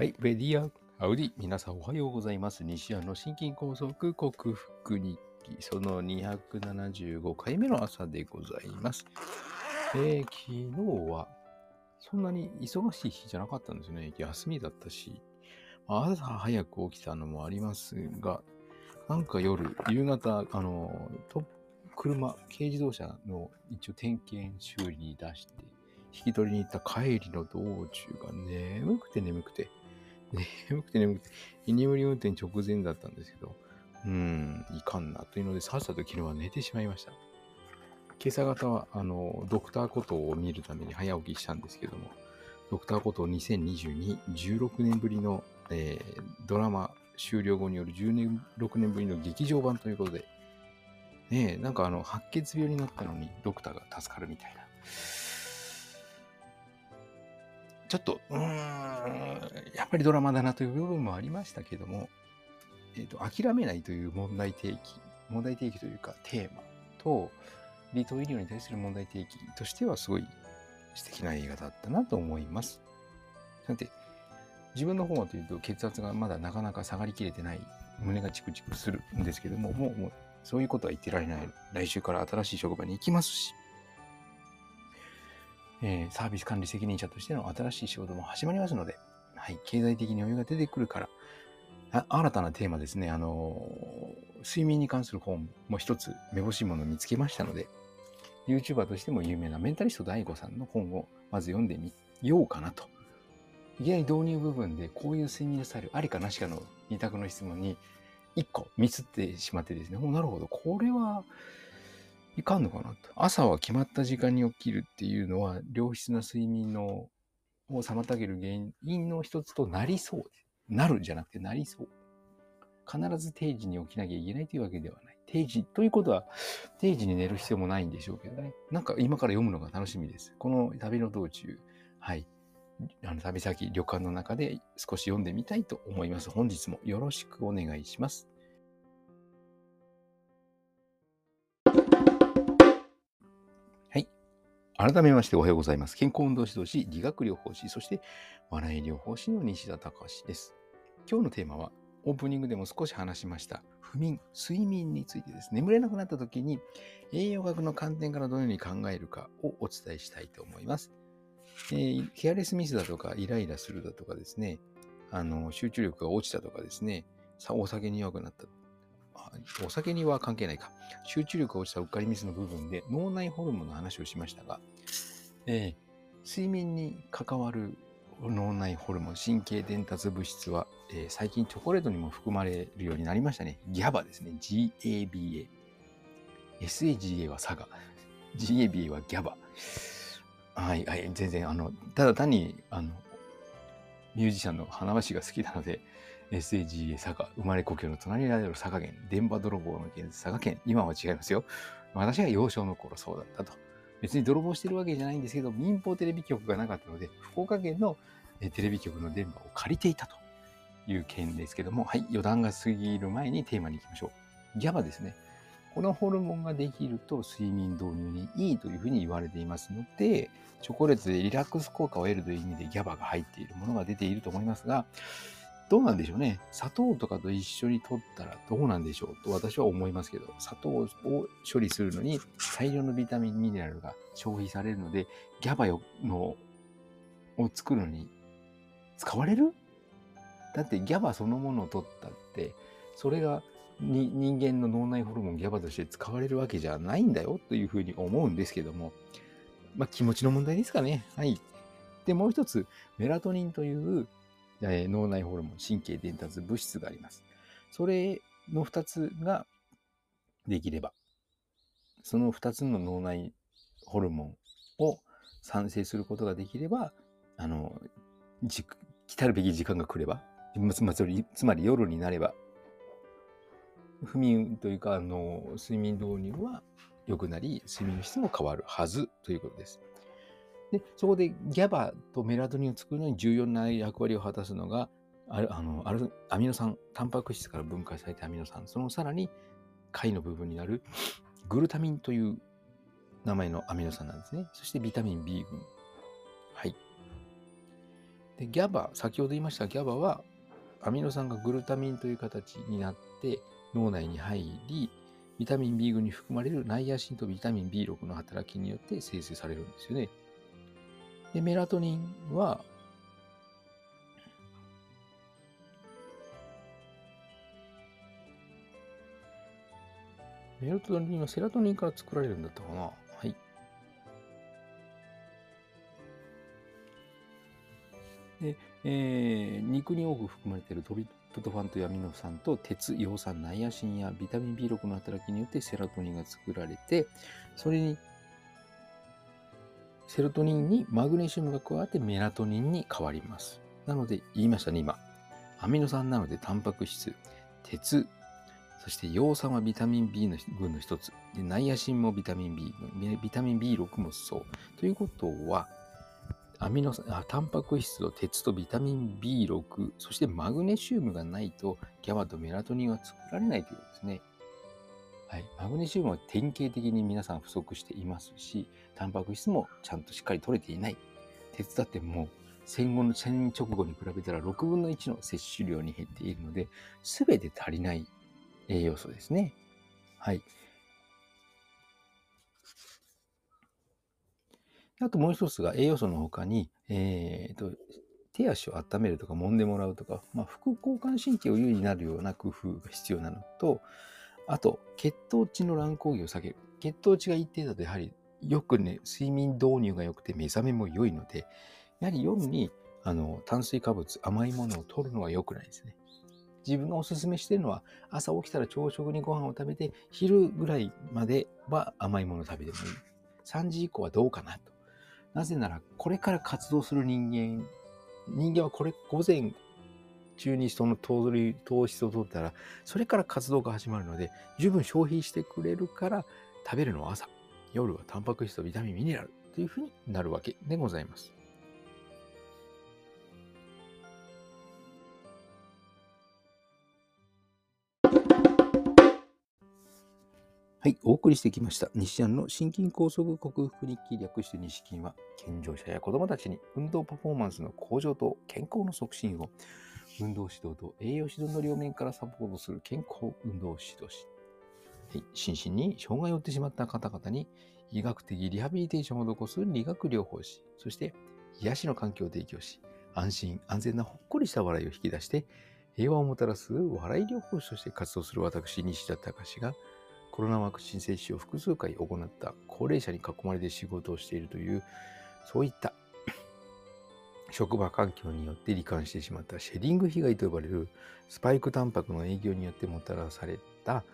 はい、レディア、アウディ、皆さんおはようございます。西安の心筋梗塞克服日記、その275回目の朝でございます。えー昨日は、そんなに忙しい日じゃなかったんですね。休みだったし、朝早く起きたのもありますが、なんか夜、夕方、あの、と車、軽自動車の一応点検修理に出して、引き取りに行った帰りの道中が眠くて眠くて、眠くて眠くて、居眠り運転直前だったんですけど、うん、いかんなというので、さっさと昨日は寝てしまいました。今朝方は、あの、ドクターコトーを見るために早起きしたんですけども、ドクターコトー2022、16年ぶりの、えードラマ終了後による16年ぶりの劇場版ということで、ねえ、なんかあの、白血病になったのにドクターが助かるみたいな。ちょっと、うーん、やっぱりドラマだなという部分もありましたけども、えっ、と、諦めないという問題提起、問題提起というかテーマと、離島医療に対する問題提起としてはすごい素敵な映画だったなと思います。さて、自分の方はというと血圧がまだなかなか下がりきれてない、胸がチクチクするんですけども、もう、もうそういうことは言ってられない。来週から新しい職場に行きますし、えーサービス管理責任者としての新しい仕事も始まりますので、はい、経済的に余裕が出てくるから、新たなテーマですね、あのー睡眠に関する本も一つめぼしいものを見つけましたので、YouTuber としても有名なメンタリスト DAIGO さんの本をまず読んでみようかなと。いきなり導入部分でこういう睡眠スタイルありかなしかの二択の質問に一個ミスってしまってですね、もうなるほど、これはいかんのかなと。朝は決まった時間に起きるっていうのは良質な睡眠のを妨げる原因の一つとなりそう。なるんじゃなくてなりそう。必ず定時に起きなきゃいけないというわけではない。定時ということは定時に寝る必要もないんでしょうけどね。なんか今から読むのが楽しみです。この旅の道中、はい。あの旅先、旅館の中で少し読んでみたいと思います。本日もよろしくお願いします。改めましておはようございます。健康運動指導士、理学療法士、そして笑い療法士の西田隆です。今日のテーマは、オープニングでも少し話しました、不眠、睡眠についてです。眠れなくなった時に、栄養学の観点からどのように考えるかをお伝えしたいと思います。えーケアレスミスだとか、イライラするだとかですね、あの、集中力が落ちたとかですね、さお酒に弱くなった。あお酒には関係ないか。集中力が落ちたうっかりミスの部分で脳内ホルモンの話をしましたが、えー睡眠に関わる脳内ホルモン、神経伝達物質は、えー最近チョコレートにも含まれるようになりましたね。GABA ですね。GABA。SAGA はサガ。GABA は GABA。はい、はい、全然、あの、ただ単に、あの、ミュージシャンの花橋が好きなので、SAGA 佐賀、生まれ故郷の隣にある佐賀県、電波泥棒の県、佐賀県、今は違いますよ。私が幼少の頃そうだったと。別に泥棒してるわけじゃないんですけど、民放テレビ局がなかったので、福岡県のテレビ局の電波を借りていたという件ですけども、はい、余談が過ぎる前にテーマに行きましょう。GABA ですね。このホルモンができると睡眠導入にいいというふうに言われていますので、チョコレートでリラックス効果を得るという意味で GABA が入っているものが出ていると思いますが、どうなんでしょうね。砂糖とかと一緒に取ったらどうなんでしょうと私は思いますけど、砂糖を処理するのに大量のビタミン、ミネラルが消費されるので、GABA のを作るのに使われる？だって GABA そのものを取ったって、それがに人間の脳内ホルモン GABA として使われるわけじゃないんだよというふうに思うんですけども、まあ気持ちの問題ですかね。はい。で、もう一つ、メラトニンという、え脳内ホルモン、神経伝達物質があります。それの二つができれば、その二つの脳内ホルモンを産生することができれば、あの、じ来たるべき時間が来れば、つまりつまり夜になれば、不眠というか、あの、睡眠導入は良くなり、睡眠の質も変わるはずということです。で、そこで GABA とメラトニンを作るのに重要な役割を果たすのが、あるあのあるアミノ酸、タンパク質から分解されたアミノ酸、そのさらに貝の部分になるグルタミンという名前のアミノ酸なんですね。そしてビタミン B 群。はい。で、ギャバ、先ほど言いましたギャバは、アミノ酸がグルタミンという形になって脳内に入り、ビタミン B 群に含まれるナイアシンとビタミン B6 の働きによって生成されるんですよね。で、メラトニンは、メラトニンはセラトニンから作られるんだったかな？はい。で、えー、肉に多く含まれているトリプトファンとアミノ酸と鉄、葉酸、ナイアシンやビタミン B6 の働きによってセラトニンが作られて、それにセロトニンにマグネシウムが加わってメラトニンに変わります。なので言いましたね、今。アミノ酸なのでタンパク質、鉄、そして葉酸はビタミン B の群の一つ。でナイアシンもビタミン B 群。ビタミン B6 もそう。ということは、アミノ酸、あタンパク質と鉄とビタミン B6、そしてマグネシウムがないと、ギャバとメラトニンは作られないということですね。はい。マグネシウムは典型的に皆さん不足していますし、タンパク質もちゃんとしっかり取れていない。鉄だってもう戦後の戦直後に比べたら6分の1の摂取量に減っているので、すべて足りない栄養素ですね。はい。あともう一つが栄養素の他に、えーと、手足を温めるとか揉んでもらうとか、まあ、副交感神経を優位になるような工夫が必要なのと、あと、血糖値の乱高下を下げる。血糖値が一定だとやはりよくね、睡眠導入が良くて目覚めも良いので、やはり夜にあの炭水化物、甘いものを取るのは良くないですね。自分がおすすめしてるのは、朝起きたら朝食にご飯を食べて、昼ぐらいまでは甘いものを食べてもいい。3時以降はどうかなと。なぜなら、これから活動する人間、人間はこれ、午前中にその糖質を取ったら、それから活動が始まるので、十分消費してくれるから食べるのは朝。夜はタンパク質とビタミン、ミネラルというふうになるわけでございます。はい、お送りしてきました。西安の心筋梗塞克服日記略して西筋は、健常者や子供たちに運動パフォーマンスの向上と健康の促進を、運動指導と栄養指導の両面からサポートする健康運動指導士。はい、心身に障害を負ってしまった方々に医学的リハビリテーションを施す理学療法士、そして癒しの環境を提供し、安心安全なほっこりした笑いを引き出して、平和をもたらす笑い療法士として活動する私、西田隆が、コロナワクチン接種を複数回行った高齢者に囲まれて仕事をしているという、そういった職場環境によって罹患してしまったシェディング被害と呼ばれるスパイクタンパクの影響によってもたらされた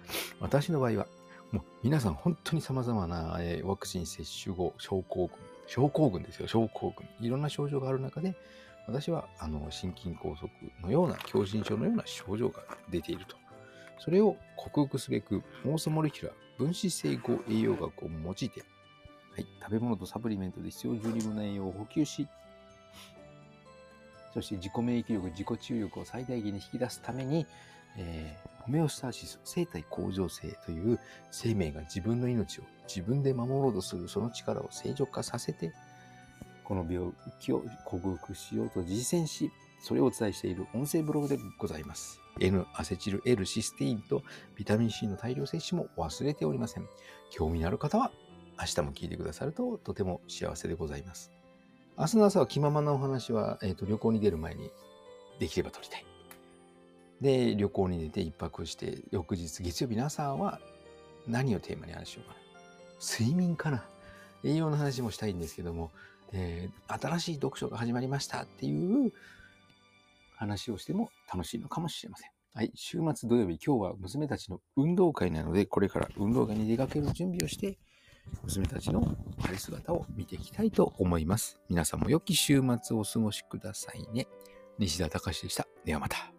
私の場合はもう皆さん本当に様々なワクチン接種後症候群症候群ですよ症候群。いろんな症状がある中で私はあの心筋梗塞のような狭心症のような症状が出ていると。それを克服すべく、モースモレキュラー分子整合栄養学を用いて、はい、食べ物とサプリメントで必要十二分な栄養を補給し、そして自己免疫力、自己治癒力を最大限に引き出すために、えー、ホメオスターシス、生体向上性という生命が自分の命を自分で守ろうとするその力を正常化させて、この病気を克服しようと実践し、それをお伝えしている音声ブログでございます。N アセチル L システインとビタミン C の大量摂取も忘れておりません。興味のある方は明日も聞いてくださるととても幸せでございます。明日の朝は気ままなお話は、えーと、旅行に出る前にできれば撮りたい。で、旅行に出て一泊して、翌日月曜日の朝は何をテーマに話しようかな。睡眠かな。栄養の話もしたいんですけども、えー、新しい読書が始まりましたっていう話をしても楽しいのかもしれません。はい。週末土曜日、今日は娘たちの運動会なので、これから運動会に出かける準備をして、娘たちの晴れ姿を見ていきたいと思います。皆さんも良き週末をお過ごしくださいね。西田隆でした。ではまた。